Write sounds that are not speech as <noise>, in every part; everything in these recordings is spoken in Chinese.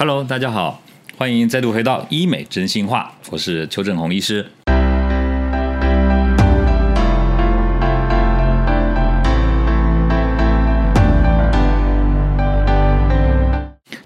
Hello，大家好，欢迎再度回到医美真心话，我是邱正红医师。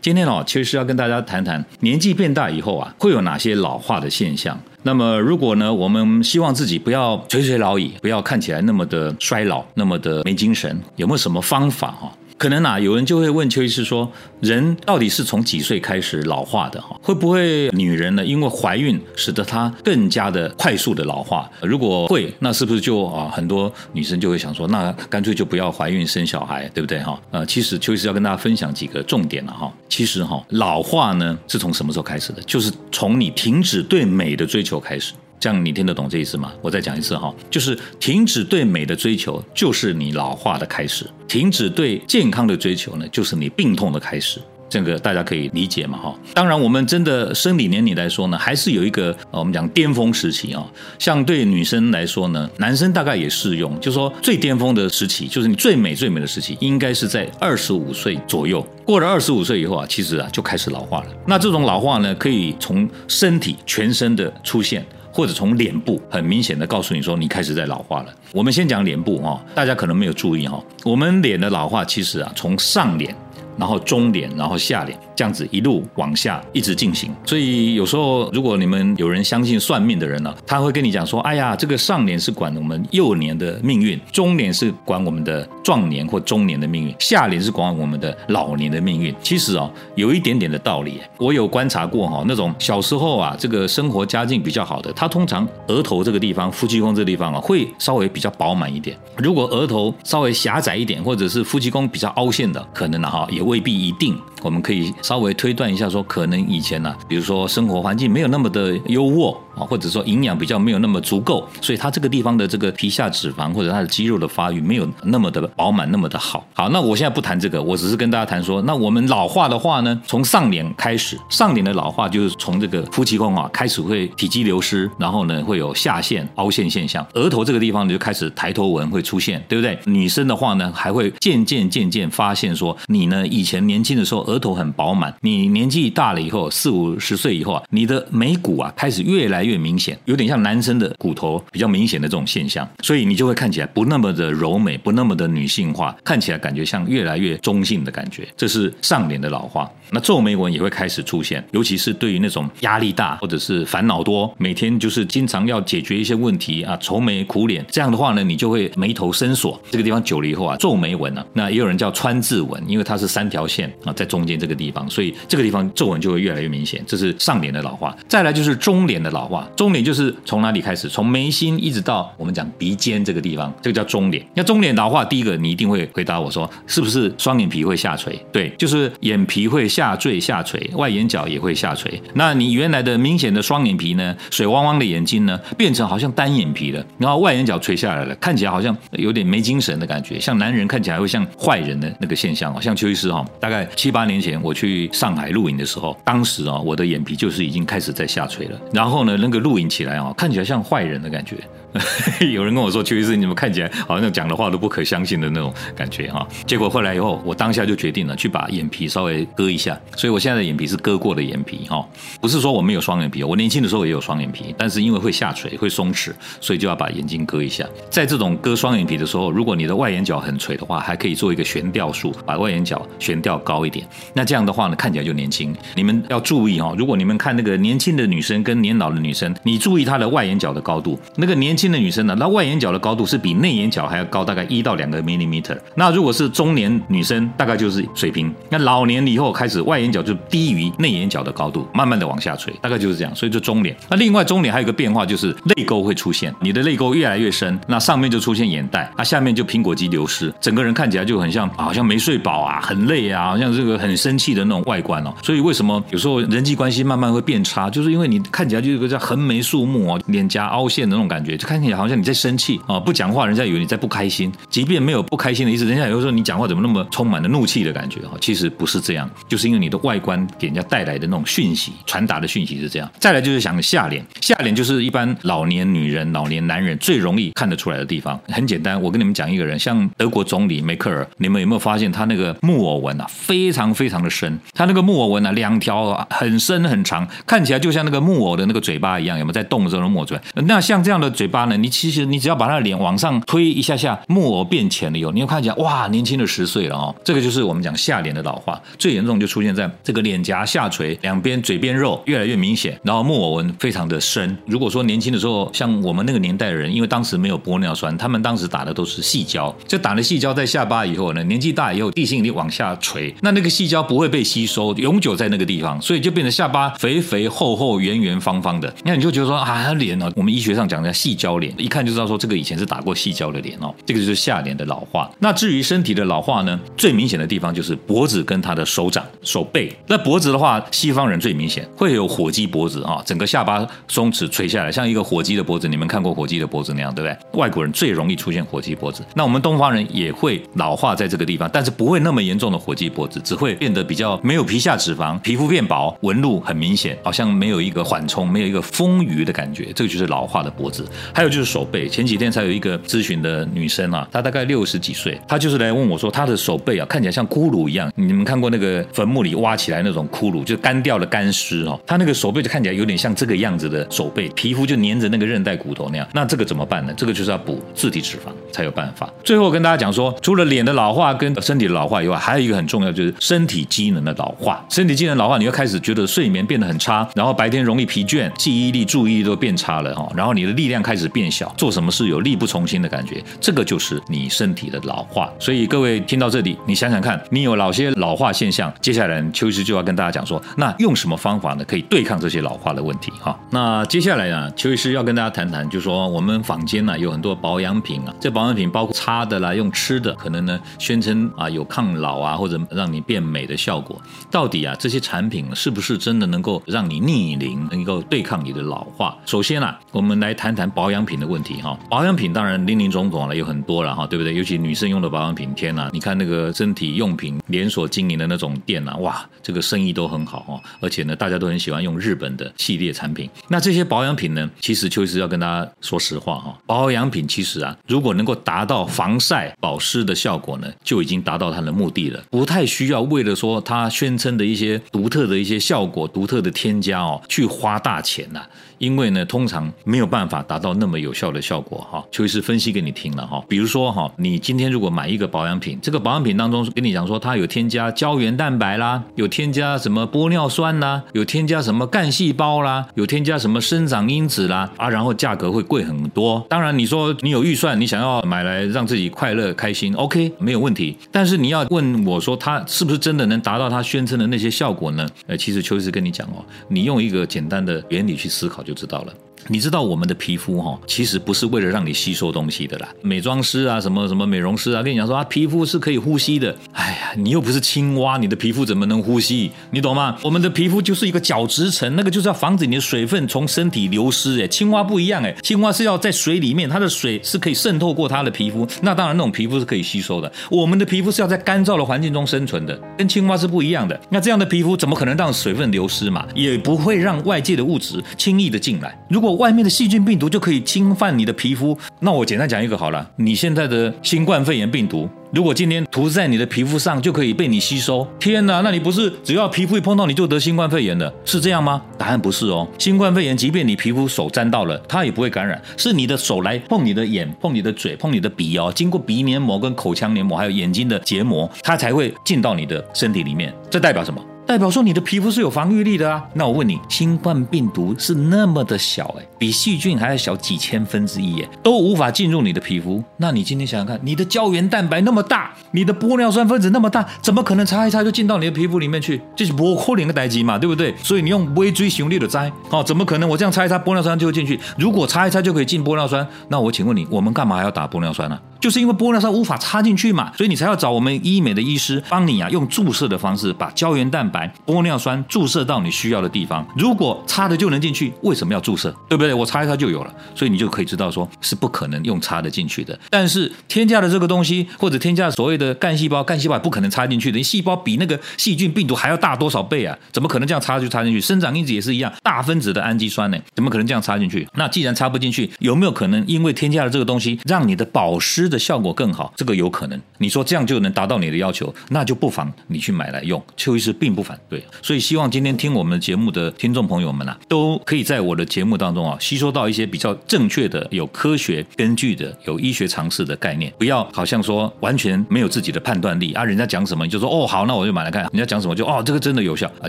今天哦，其实要跟大家谈谈年纪变大以后啊，会有哪些老化的现象。那么，如果呢，我们希望自己不要垂垂老矣，不要看起来那么的衰老，那么的没精神，有没有什么方法哈？可能啊，有人就会问邱医师说，人到底是从几岁开始老化的？哈，会不会女人呢，因为怀孕使得她更加的快速的老化？如果会，那是不是就啊，很多女生就会想说，那干脆就不要怀孕生小孩，对不对？哈，呃，其实邱医师要跟大家分享几个重点了哈。其实哈，老化呢是从什么时候开始的？就是从你停止对美的追求开始。这样你听得懂这意思吗？我再讲一次哈，就是停止对美的追求，就是你老化的开始；停止对健康的追求呢，就是你病痛的开始。这个大家可以理解嘛哈？当然，我们真的生理年龄来说呢，还是有一个我们讲巅峰时期啊。像对女生来说呢，男生大概也适用，就是说最巅峰的时期，就是你最美最美的时期，应该是在二十五岁左右。过了二十五岁以后啊，其实啊就开始老化了。那这种老化呢，可以从身体全身的出现。或者从脸部很明显的告诉你说你开始在老化了。我们先讲脸部哈，大家可能没有注意哈，我们脸的老化其实啊从上脸。然后中脸，然后下脸，这样子一路往下一直进行。所以有时候，如果你们有人相信算命的人呢，他会跟你讲说：“哎呀，这个上脸是管我们幼年的命运，中脸是管我们的壮年或中年的命运，下脸是管我们的老年的命运。”其实啊，有一点点的道理。我有观察过哈，那种小时候啊，这个生活家境比较好的，他通常额头这个地方、夫妻宫这个地方啊，会稍微比较饱满一点。如果额头稍微狭窄一点，或者是夫妻宫比较凹陷的，可能呢哈也。未必一定，我们可以稍微推断一下，说可能以前呢，比如说生活环境没有那么的优渥。啊，或者说营养比较没有那么足够，所以它这个地方的这个皮下脂肪或者它的肌肉的发育没有那么的饱满，那么的好。好，那我现在不谈这个，我只是跟大家谈说，那我们老化的话呢，从上脸开始，上脸的老化就是从这个夫妻宫啊开始会体积流失，然后呢会有下陷凹陷现象，额头这个地方就开始抬头纹会出现，对不对？女生的话呢，还会渐渐渐渐发现说，你呢以前年轻的时候额头很饱满，你年纪大了以后四五十岁以后啊，你的眉骨啊开始越来越明显，有点像男生的骨头比较明显的这种现象，所以你就会看起来不那么的柔美，不那么的女性化，看起来感觉像越来越中性的感觉。这是上脸的老化。那皱眉纹也会开始出现，尤其是对于那种压力大或者是烦恼多，每天就是经常要解决一些问题啊，愁眉苦脸，这样的话呢，你就会眉头深锁。这个地方久了以后啊，皱眉纹啊，那也有人叫川字纹，因为它是三条线啊，在中中间这个地方，所以这个地方皱纹就会越来越明显。这是上脸的老化。再来就是中脸的老化。中脸就是从哪里开始？从眉心一直到我们讲鼻尖这个地方，这个叫中脸。那中脸老化，第一个你一定会回答我说，是不是双眼皮会下垂？对，就是眼皮会下坠下垂，外眼角也会下垂。那你原来的明显的双眼皮呢，水汪汪的眼睛呢，变成好像单眼皮了，然后外眼角垂下来了，看起来好像有点没精神的感觉，像男人看起来会像坏人的那个现象哦。像邱医师哈，大概七八年年前我去上海录影的时候，当时啊，我的眼皮就是已经开始在下垂了，然后呢，那个录。录影起来啊，看起来像坏人的感觉。<laughs> 有人跟我说：“邱医师，你们看起来好像讲的话都不可相信的那种感觉哈。”结果后来以后，我当下就决定了去把眼皮稍微割一下。所以我现在的眼皮是割过的眼皮哈，不是说我没有双眼皮，我年轻的时候也有双眼皮，但是因为会下垂、会松弛，所以就要把眼睛割一下。在这种割双眼皮的时候，如果你的外眼角很垂的话，还可以做一个悬吊术，把外眼角悬吊高一点。那这样的话呢，看起来就年轻。你们要注意哈，如果你们看那个年轻的女生跟年老的女生，你注意她的外眼角的高度，那个年轻。新的女生呢，那外眼角的高度是比内眼角还要高，大概一到两个 millimeter。那如果是中年女生，大概就是水平。那老年以后开始，外眼角就低于内眼角的高度，慢慢的往下垂，大概就是这样。所以就中脸。那另外中脸还有个变化，就是泪沟会出现，你的泪沟越来越深，那上面就出现眼袋，那下面就苹果肌流失，整个人看起来就很像，好像没睡饱啊，很累啊，好像这个很生气的那种外观哦。所以为什么有时候人际关系慢慢会变差，就是因为你看起来就有个叫横眉竖目哦，脸颊凹陷的那种感觉就。看起来好像你在生气啊，不讲话，人家以为你在不开心。即便没有不开心的意思，人家有时候你讲话怎么那么充满了怒气的感觉啊？其实不是这样，就是因为你的外观给人家带来的那种讯息，传达的讯息是这样。再来就是想下脸，下脸就是一般老年女人、老年男人最容易看得出来的地方。很简单，我跟你们讲一个人，像德国总理梅克尔，你们有没有发现他那个木偶纹啊，非常非常的深？他那个木偶纹啊，两条啊很深很长，看起来就像那个木偶的那个嘴巴一样，有没有在动的时候抹出来？那像这样的嘴巴呢，你其实你只要把他的脸往上推一下下，木偶变浅了以后，你会看起来哇，年轻了十岁了哦。这个就是我们讲下脸的老化，最严重就出现在这个脸颊下垂，两边嘴边肉越来越明显，然后木偶纹非常的深。如果说年轻的时候，像我们那个年代的人，因为当时没有玻尿酸，他们当时打的都是细胶，就打了细胶在下巴以后呢，年纪大以后地心引力往下垂，那那个细胶不会被吸收，永久在那个地方，所以就变成下巴肥肥厚厚、圆圆方方的。那你就觉得说啊，脸呢，我们医学上讲的细胶脸，一看就知道说这个以前是打过细胶的脸哦，这个就是下脸的老化。那至于身体的老化呢，最明显的地方就是脖子跟他的手掌、手背。那脖子的话，西方人最明显会有火鸡脖子啊，整个下巴松弛垂下来，像一个火鸡的脖子。你们看过火鸡的脖子那样，对不对？外国人最容易出现火鸡脖子。那我们东方人也会老化在这个地方，但是不会那么严重的火鸡脖子，只会变得比较没有皮下脂肪，皮肤变薄，纹路很明显，好像没有一个缓冲，没有一个丰腴的感觉。这个就是老化的脖子。还还有就是手背，前几天才有一个咨询的女生啊，她大概六十几岁，她就是来问我说，她的手背啊看起来像骷髅一样。你们看过那个坟墓里挖起来那种骷髅，就干掉的干尸哦，她那个手背就看起来有点像这个样子的手背，皮肤就粘着那个韧带骨头那样。那这个怎么办呢？这个就是要补自体脂肪才有办法。最后跟大家讲说，除了脸的老化跟身体的老化以外，还有一个很重要就是身体机能的老化。身体机能老化，你会开始觉得睡眠变得很差，然后白天容易疲倦，记忆力、注意力都变差了哈，然后你的力量开始变小，做什么事有力不从心的感觉，这个就是你身体的老化。所以各位听到这里，你想想看，你有哪些老化现象？接下来邱医师就要跟大家讲说，那用什么方法呢，可以对抗这些老化的问题哈？那接下来呢，邱医师要跟大家谈谈，就说我们坊间呢有很多保养品啊，这保养品包括擦的啦，用吃的，可能呢宣称啊有抗老啊或者让你变美的效果，到底啊这些产品是不是真的能够让你逆龄，能够对抗你的老化？首先啊，我们来谈谈保养保养品的问题哈。保养品当然林林总总了，有很多了哈，对不对？尤其女生用的保养品，天呐，你看那个身体用品连锁经营的那种店呐，哇，这个生意都很好哦，而且呢，大家都很喜欢用日本的系列产品。那这些保养品呢，其实邱医师要跟大家说实话哈，保养品其实啊，如果能够达到防晒保湿的效果呢，就已经达到它的目的了，不太需要为了说它宣称的一些独特的一些效果、独特的添加哦，去花大钱呐。因为呢，通常没有办法达到那么有效的效果哈。邱医师分析给你听了哈，比如说哈，你今天如果买一个保养品，这个保养品当中跟你讲说它有添加胶原蛋白啦，有添加什么玻尿酸啦，有添加什么干细胞啦，有添加什么生长因子啦啊，然后价格会贵很多。当然你说你有预算，你想要买来让自己快乐开心，OK 没有问题。但是你要问我说它是不是真的能达到它宣称的那些效果呢？呃，其实邱医师跟你讲哦，你用一个简单的原理去思考就。就知道了。你知道我们的皮肤哈，其实不是为了让你吸收东西的啦。美妆师啊，什么什么美容师啊，跟你讲说啊，皮肤是可以呼吸的。哎呀，你又不是青蛙，你的皮肤怎么能呼吸？你懂吗？我们的皮肤就是一个角质层，那个就是要防止你的水分从身体流失。哎，青蛙不一样哎，青蛙是要在水里面，它的水是可以渗透过它的皮肤。那当然，那种皮肤是可以吸收的。我们的皮肤是要在干燥的环境中生存的，跟青蛙是不一样的。那这样的皮肤怎么可能让水分流失嘛？也不会让外界的物质轻易的进来。如果外面的细菌病毒就可以侵犯你的皮肤，那我简单讲一个好了，你现在的新冠肺炎病毒，如果今天涂在你的皮肤上就可以被你吸收，天哪，那你不是只要皮肤一碰到你就得新冠肺炎了，是这样吗？答案不是哦，新冠肺炎即便你皮肤手沾到了，它也不会感染，是你的手来碰你的眼、碰你的嘴、碰你的鼻哦，经过鼻黏膜跟口腔黏膜还有眼睛的结膜，它才会进到你的身体里面，这代表什么？代表说你的皮肤是有防御力的啊，那我问你，新冠病毒是那么的小哎，比细菌还要小几千分之一哎，都无法进入你的皮肤。那你今天想想看，你的胶原蛋白那么大，你的玻尿酸分子那么大，怎么可能擦一擦就进到你的皮肤里面去？这是不可能的代际嘛，对不对？所以你用微追雄力的摘哦，怎么可能我这样擦一擦玻尿酸就会进去？如果擦一擦就可以进玻尿酸，那我请问你，我们干嘛还要打玻尿酸呢？就是因为玻尿酸无法插进去嘛，所以你才要找我们医美的医师帮你啊，用注射的方式把胶原蛋白、玻尿酸注射到你需要的地方。如果插的就能进去，为什么要注射？对不对？我插一插就有了，所以你就可以知道说是不可能用插的进去的。但是添加的这个东西，或者添加所谓的干细胞，干细胞也不可能插进去的，细胞比那个细菌、病毒还要大多少倍啊？怎么可能这样插就插进去？生长因子也是一样，大分子的氨基酸呢，怎么可能这样插进去？那既然插不进去，有没有可能因为添加了这个东西，让你的保湿的效果更好？这个有可能。你说这样就能达到你的要求，那就不妨你去买来用。邱医师并不反对，所以希望今天听我们节目的听众朋友们啊，都可以在我的节目当中啊，吸收到一些比较正确的、有科学根据的、有医学常识的概念。不要好像说完全没有自己的判断力啊，人家讲什么你就说哦好，那我就买来看。人家讲什么就哦这个真的有效啊，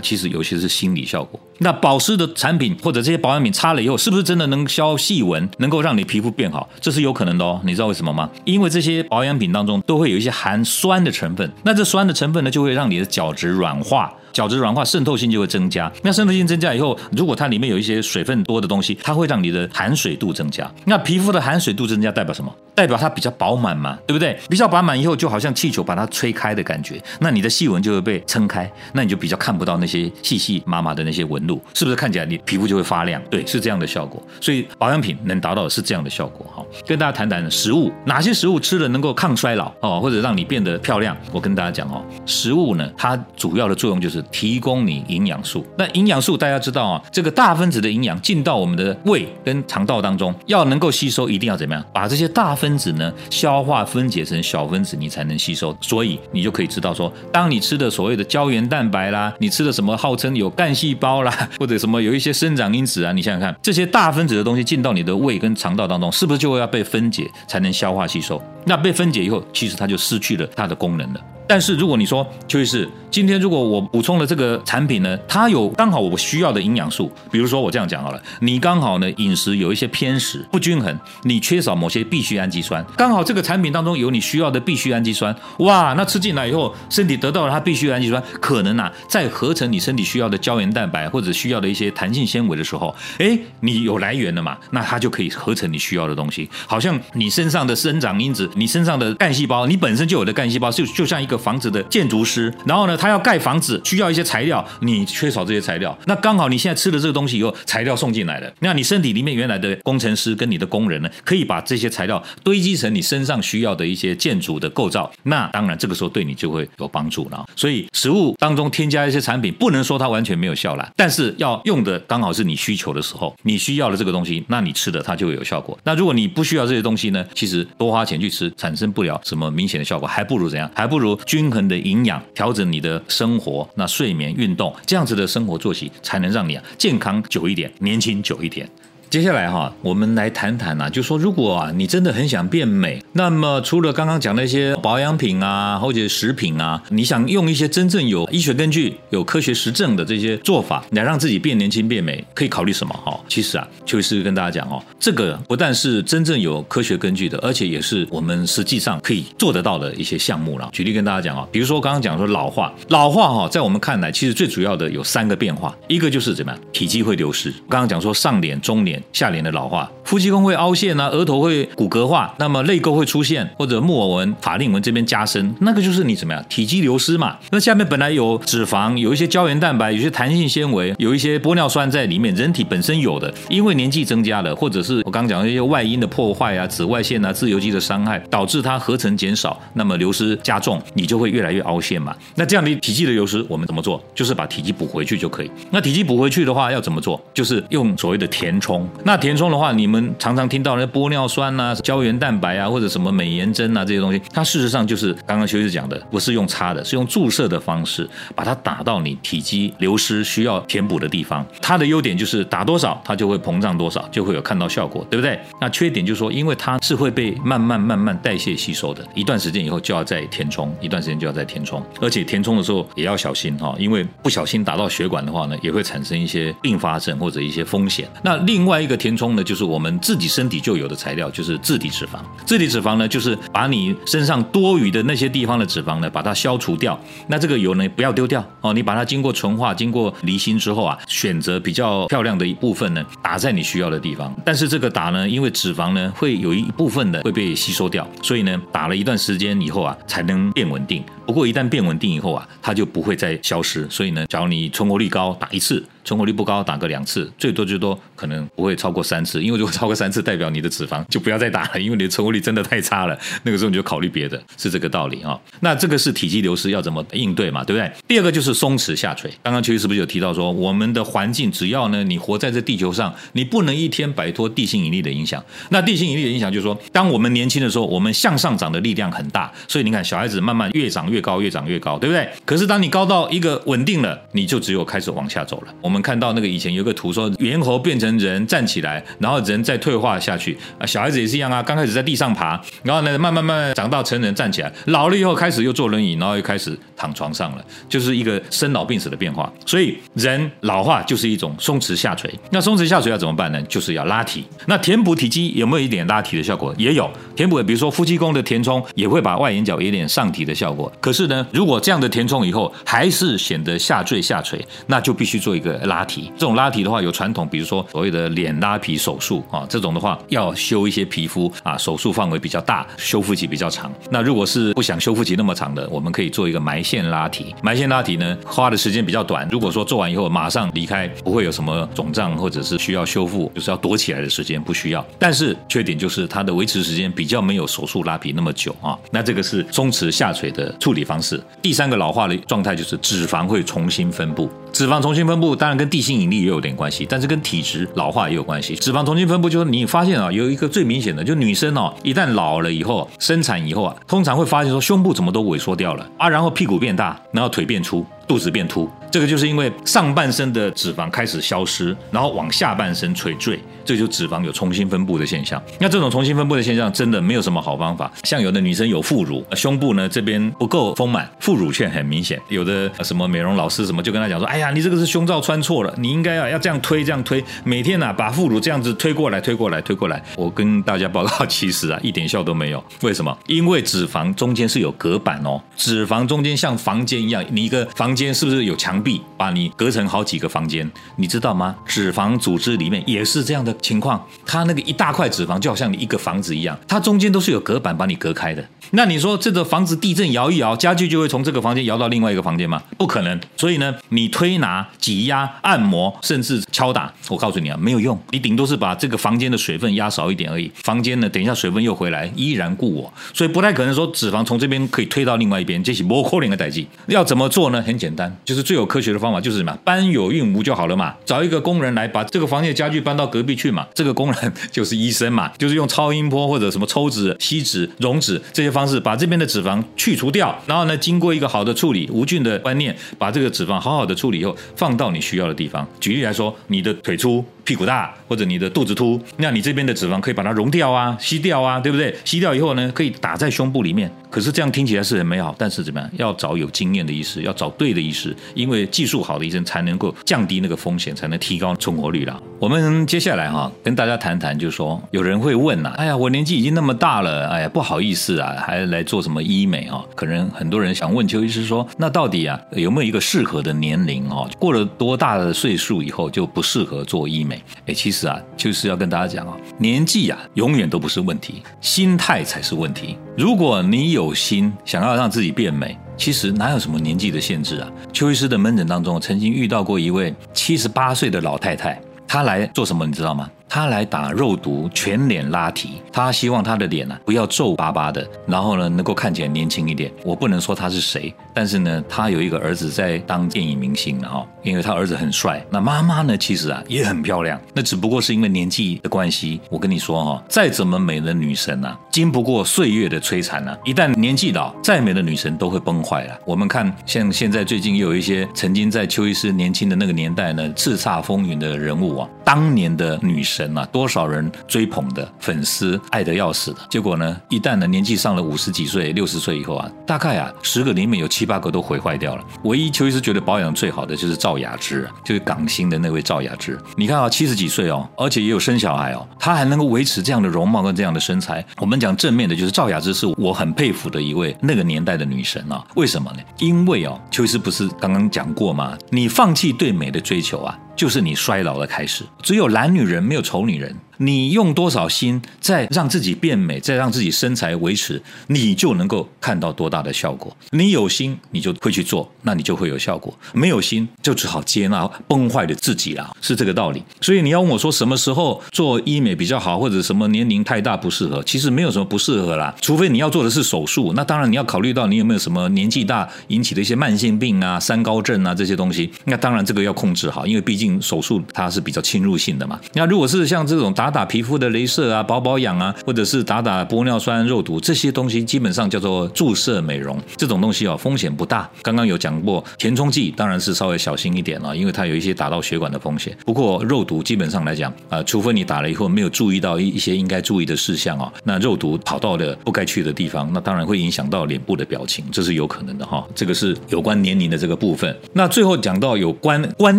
其实有些是心理效果。那保湿的产品或者这些保养品擦了以后，是不是真的能消细纹，能够让你皮肤变好？这是有可能的哦。你知道为什么吗？因因为这些保养品当中都会有一些含酸的成分，那这酸的成分呢，就会让你的角质软化。角质软化渗透性就会增加，那渗透性增加以后，如果它里面有一些水分多的东西，它会让你的含水度增加。那皮肤的含水度增加代表什么？代表它比较饱满嘛，对不对？比较饱满以后，就好像气球把它吹开的感觉，那你的细纹就会被撑开，那你就比较看不到那些细细麻麻的那些纹路，是不是看起来你皮肤就会发亮？对，是这样的效果。所以保养品能达到的是这样的效果哈。跟大家谈谈食物，哪些食物吃了能够抗衰老哦，或者让你变得漂亮？我跟大家讲哦，食物呢，它主要的作用就是提供你营养素。那营养素大家知道啊，这个大分子的营养进到我们的胃跟肠道当中，要能够吸收，一定要怎么样？把这些大分子呢消化分解成小分子，你才能吸收。所以你就可以知道说，当你吃的所谓的胶原蛋白啦，你吃的什么号称有干细胞啦，或者什么有一些生长因子啊，你想想看，这些大分子的东西进到你的胃跟肠道当中，是不是就会要被分解才能消化吸收？那被分解以后，其实它就失去了它的功能了。但是如果你说邱医师，今天如果我补充了这个产品呢，它有刚好我需要的营养素，比如说我这样讲好了，你刚好呢饮食有一些偏食不均衡，你缺少某些必需氨基酸，刚好这个产品当中有你需要的必需氨基酸，哇，那吃进来以后，身体得到了它必需氨基酸，可能啊在合成你身体需要的胶原蛋白或者需要的一些弹性纤维的时候，哎，你有来源了嘛，那它就可以合成你需要的东西，好像你身上的生长因子，你身上的干细胞，你本身就有的干细胞，就就像一个。房子的建筑师，然后呢，他要盖房子，需要一些材料，你缺少这些材料，那刚好你现在吃了这个东西以后，材料送进来了，那你身体里面原来的工程师跟你的工人呢，可以把这些材料堆积成你身上需要的一些建筑的构造，那当然这个时候对你就会有帮助了。所以食物当中添加一些产品，不能说它完全没有效了，但是要用的刚好是你需求的时候，你需要的这个东西，那你吃的它就会有效果。那如果你不需要这些东西呢，其实多花钱去吃，产生不了什么明显的效果，还不如怎样？还不如。均衡的营养，调整你的生活，那睡眠、运动这样子的生活作息，才能让你啊健康久一点，年轻久一点。接下来哈，我们来谈谈啊，就说如果啊你真的很想变美，那么除了刚刚讲那些保养品啊或者食品啊，你想用一些真正有医学根据、有科学实证的这些做法来让自己变年轻变美，可以考虑什么哈？其实啊，邱医师跟大家讲哦，这个不但是真正有科学根据的，而且也是我们实际上可以做得到的一些项目了。举例跟大家讲啊，比如说刚刚讲说老化，老化哈，在我们看来，其实最主要的有三个变化，一个就是怎么样，体积会流失。刚刚讲说上脸、中脸。下脸的老化，夫妻宫会凹陷啊，额头会骨骼化，那么泪沟会出现，或者木偶纹、法令纹这边加深，那个就是你怎么样体积流失嘛？那下面本来有脂肪，有一些胶原蛋白，有些弹性纤维，有一些玻尿酸在里面，人体本身有的，因为年纪增加了，或者是我刚刚讲的一些外因的破坏啊，紫外线啊，自由基的伤害，导致它合成减少，那么流失加重，你就会越来越凹陷嘛。那这样的体积的流失，我们怎么做？就是把体积补回去就可以。那体积补回去的话，要怎么做？就是用所谓的填充。那填充的话，你们常常听到那玻尿酸呐、胶原蛋白啊，或者什么美颜针啊这些东西，它事实上就是刚刚修士讲的，不是用擦的，是用注射的方式把它打到你体积流失需要填补的地方。它的优点就是打多少它就会膨胀多少，就会有看到效果，对不对？那缺点就是说，因为它是会被慢慢慢慢代谢吸收的，一段时间以后就要再填充，一段时间就要再填充，而且填充的时候也要小心哈，因为不小心打到血管的话呢，也会产生一些并发症或者一些风险。那另外一个填充呢，就是我们自己身体就有的材料，就是自体脂肪。自体脂肪呢，就是把你身上多余的那些地方的脂肪呢，把它消除掉。那这个油呢，不要丢掉哦，你把它经过纯化、经过离心之后啊，选择比较漂亮的一部分呢，打在你需要的地方。但是这个打呢，因为脂肪呢会有一部分的会被吸收掉，所以呢打了一段时间以后啊才能变稳定。不过一旦变稳定以后啊，它就不会再消失。所以呢，假如你存活率高，打一次。存活率不高，打个两次，最多最多可能不会超过三次，因为如果超过三次，代表你的脂肪就不要再打了，因为你的存活率真的太差了。<laughs> 那个时候你就考虑别的，是这个道理啊。那这个是体积流失要怎么应对嘛，对不对？第二个就是松弛下垂。刚刚邱医师不是有提到说，我们的环境只要呢你活在这地球上，你不能一天摆脱地心引力的影响。那地心引力的影响就是说，当我们年轻的时候，我们向上长的力量很大，所以你看小孩子慢慢越长越越高，越长越高，对不对？可是当你高到一个稳定了，你就只有开始往下走了。我们看到那个以前。有个图说，猿猴变成人站起来，然后人再退化下去啊。小孩子也是一样啊，刚开始在地上爬，然后呢，慢慢慢慢长到成人站起来，老了以后开始又坐轮椅，然后又开始躺床上了，就是一个生老病死的变化。所以人老化就是一种松弛下垂。那松弛下垂要怎么办呢？就是要拉提。那填补体积有没有一点拉提的效果？也有填补，比如说夫妻宫的填充也会把外眼角有点上提的效果。可是呢，如果这样的填充以后还是显得下坠下垂，那就必须做一个拉提。这种拉提的话有传统，比如说所谓的脸拉皮手术啊，这种的话要修一些皮肤啊，手术范围比较大，修复期比较长。那如果是不想修复期那么长的，我们可以做一个埋线拉提。埋线拉提呢，花的时间比较短。如果说做完以后马上离开，不会有什么肿胀或者是需要修复，就是要躲起来的时间不需要。但是缺点就是它的维持时间比较没有手术拉皮那么久啊。那这个是松弛下垂的处理方式。第三个老化的状态就是脂肪会重新分布。脂肪重新分布，当然跟地心引力也有点关系，但是跟体质老化也有关系。脂肪重新分布，就是你发现啊，有一个最明显的，就女生哦，一旦老了以后，生产以后啊，通常会发现说胸部怎么都萎缩掉了啊，然后屁股变大，然后腿变粗。肚子变凸，这个就是因为上半身的脂肪开始消失，然后往下半身垂坠，这就脂肪有重新分布的现象。那这种重新分布的现象真的没有什么好方法。像有的女生有副乳，胸部呢这边不够丰满，副乳却很明显。有的什么美容老师什么就跟她讲说：“哎呀，你这个是胸罩穿错了，你应该要要这样推这样推，每天呐把副乳这样子推过来推过来推过来。”我跟大家报告，<laughs> 其实啊一点效都没有。为什么？因为脂肪中间是有隔板哦，脂肪中间像房间一样，你一个房。间是不是有墙壁把你隔成好几个房间？你知道吗？脂肪组织里面也是这样的情况，它那个一大块脂肪就好像你一个房子一样，它中间都是有隔板把你隔开的。那你说这个房子地震摇一摇，家具就会从这个房间摇到另外一个房间吗？不可能。所以呢，你推拿、挤压、按摩，甚至敲打，我告诉你啊，没有用。你顶多是把这个房间的水分压少一点而已。房间呢，等一下水分又回来，依然固我，所以不太可能说脂肪从这边可以推到另外一边。这是不可能的代际。要怎么做呢？很简单，就是最有科学的方法就是什么？搬有运无就好了嘛。找一个工人来把这个房间的家具搬到隔壁去嘛。这个工人 <laughs> 就是医生嘛，就是用超音波或者什么抽脂、吸脂、溶脂这些。方式把这边的脂肪去除掉，然后呢，经过一个好的处理，无菌的观念，把这个脂肪好好的处理放到你需要的地方。举例来说，你的腿粗。屁股大或者你的肚子凸，那你这边的脂肪可以把它溶掉啊，吸掉啊，对不对？吸掉以后呢，可以打在胸部里面。可是这样听起来是很美好，但是怎么样？要找有经验的医师，要找对的医师，因为技术好的医生才能够降低那个风险，才能提高存活率啦。我们接下来哈，跟大家谈谈，就是说有人会问呐，哎呀，我年纪已经那么大了，哎呀，不好意思啊，还来做什么医美啊？可能很多人想问邱医师说，那到底啊有没有一个适合的年龄哦？过了多大的岁数以后就不适合做医美？哎，其实啊。就是要跟大家讲啊，年纪啊永远都不是问题，心态才是问题。如果你有心想要让自己变美，其实哪有什么年纪的限制啊？邱医师的门诊当中，曾经遇到过一位七十八岁的老太太，她来做什么？你知道吗？他来打肉毒，全脸拉提。他希望他的脸呢不要皱巴巴的，然后呢能够看起来年轻一点。我不能说他是谁，但是呢，他有一个儿子在当电影明星了哈，因为他儿子很帅。那妈妈呢，其实啊也很漂亮，那只不过是因为年纪的关系。我跟你说哈，再怎么美的女神啊，经不过岁月的摧残啊，一旦年纪老，再美的女神都会崩坏了。我们看像现在最近又有一些曾经在邱医师年轻的那个年代呢叱咤风云的人物啊，当年的女神。啊，多少人追捧的粉丝爱得要死的，结果呢，一旦呢年纪上了五十几岁、六十岁以后啊，大概啊十个里面有七八个都毁坏掉了。唯一邱医师觉得保养最好的就是赵雅芝，就是港星的那位赵雅芝。你看啊，七十几岁哦，而且也有生小孩哦，她还能够维持这样的容貌跟这样的身材。我们讲正面的，就是赵雅芝是我很佩服的一位那个年代的女神啊。为什么呢？因为哦，邱医师不是刚刚讲过吗？你放弃对美的追求啊。就是你衰老的开始。只有懒女人，没有丑女人。你用多少心再让自己变美，再让自己身材维持，你就能够看到多大的效果。你有心，你就会去做，那你就会有效果；没有心，就只好接纳崩坏的自己了，是这个道理。所以你要问我说什么时候做医美比较好，或者什么年龄太大不适合？其实没有什么不适合啦，除非你要做的是手术。那当然你要考虑到你有没有什么年纪大引起的一些慢性病啊、三高症啊这些东西。那当然这个要控制好，因为毕竟手术它是比较侵入性的嘛。那如果是像这种打打打皮肤的镭射啊、保保养啊，或者是打打玻尿酸、肉毒这些东西，基本上叫做注射美容。这种东西哦，风险不大。刚刚有讲过，填充剂当然是稍微小心一点了，因为它有一些打到血管的风险。不过肉毒基本上来讲，啊，除非你打了以后没有注意到一一些应该注意的事项哦，那肉毒跑到了不该去的地方，那当然会影响到脸部的表情，这是有可能的哈。这个是有关年龄的这个部分。那最后讲到有关观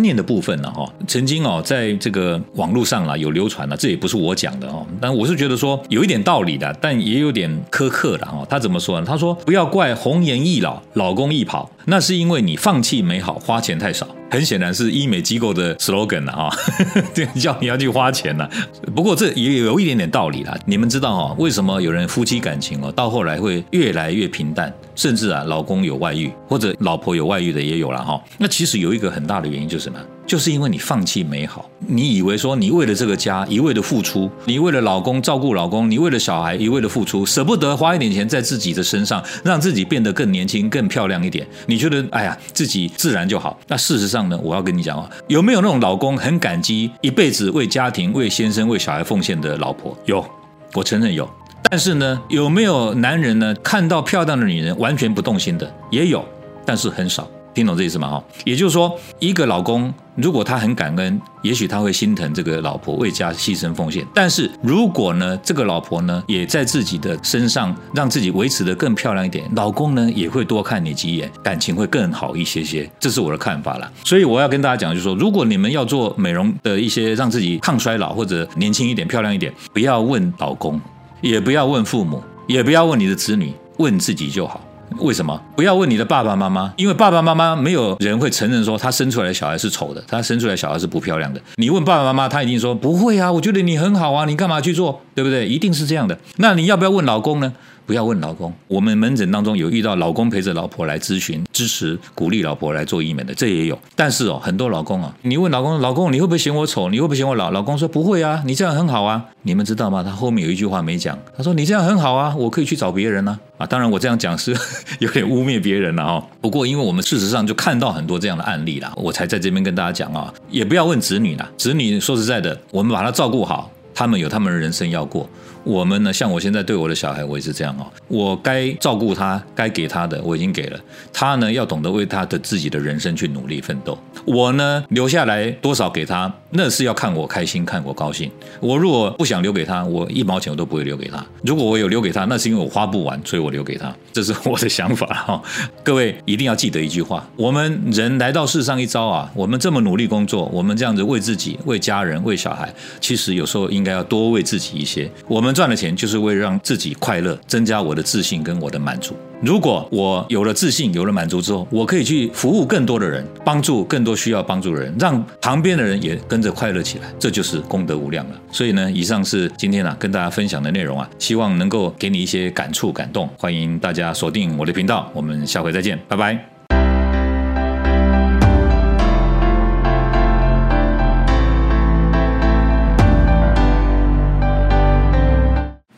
念的部分了哈，曾经哦，在这个网络上啦有流传了，这也不是我讲的哦，但我是觉得说有一点道理的，但也有点苛刻的哈。他怎么说呢？他说不要怪红颜易老，老公易跑，那是因为你放弃美好，花钱太少。很显然是医美机构的 slogan 了哈，<laughs> 叫你要去花钱了。不过这也有一点点道理啦。你们知道哈，为什么有人夫妻感情哦，到后来会越来越平淡，甚至啊，老公有外遇或者老婆有外遇的也有了哈。那其实有一个很大的原因就是什么？就是因为你放弃美好，你以为说你为了这个家一味的付出，你为了老公照顾老公，你为了小孩一味的付出，舍不得花一点钱在自己的身上，让自己变得更年轻、更漂亮一点。你觉得哎呀，自己自然就好。那事实上呢，我要跟你讲啊，有没有那种老公很感激一辈子为家庭、为先生、为小孩奉献的老婆？有，我承认有。但是呢，有没有男人呢看到漂亮的女人完全不动心的？也有，但是很少。听懂这意思吗？哈，也就是说，一个老公如果他很感恩，也许他会心疼这个老婆为家牺牲奉献。但是如果呢，这个老婆呢也在自己的身上让自己维持的更漂亮一点，老公呢也会多看你几眼，感情会更好一些些。这是我的看法了。所以我要跟大家讲，就是说，如果你们要做美容的一些让自己抗衰老或者年轻一点、漂亮一点，不要问老公，也不要问父母，也不要问你的子女，问自己就好。为什么不要问你的爸爸妈妈？因为爸爸妈妈没有人会承认说他生出来的小孩是丑的，他生出来小孩是不漂亮的。你问爸爸妈妈，他一定说不会啊，我觉得你很好啊，你干嘛去做？对不对？一定是这样的。那你要不要问老公呢？不要问老公。我们门诊当中有遇到老公陪着老婆来咨询、支持、鼓励老婆来做医美的，这也有。但是哦，很多老公啊，你问老公，老公你会不会嫌我丑？你会不会嫌我老？老公说不会啊，你这样很好啊。你们知道吗？他后面有一句话没讲，他说你这样很好啊，我可以去找别人啊。啊，当然我这样讲是 <laughs> 有点污蔑别人了哦。不过因为我们事实上就看到很多这样的案例啦，我才在这边跟大家讲啊，也不要问子女啦，子女说实在的，我们把他照顾好。他们有他们的人生要过，我们呢，像我现在对我的小孩，我也是这样哦。我该照顾他，该给他的我已经给了，他呢要懂得为他的自己的人生去努力奋斗。我呢留下来多少给他，那是要看我开心，看我高兴。我如果不想留给他，我一毛钱我都不会留给他。如果我有留给他，那是因为我花不完，所以我留给他。这是我的想法哈。各位一定要记得一句话：我们人来到世上一遭啊，我们这么努力工作，我们这样子为自己、为家人、为小孩，其实有时候应。该要多为自己一些。我们赚的钱就是为让自己快乐，增加我的自信跟我的满足。如果我有了自信，有了满足之后，我可以去服务更多的人，帮助更多需要帮助的人，让旁边的人也跟着快乐起来，这就是功德无量了。所以呢，以上是今天啊跟大家分享的内容啊，希望能够给你一些感触、感动。欢迎大家锁定我的频道，我们下回再见，拜拜。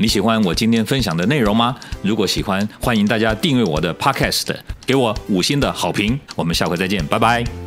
你喜欢我今天分享的内容吗？如果喜欢，欢迎大家订阅我的 Podcast，给我五星的好评。我们下回再见，拜拜。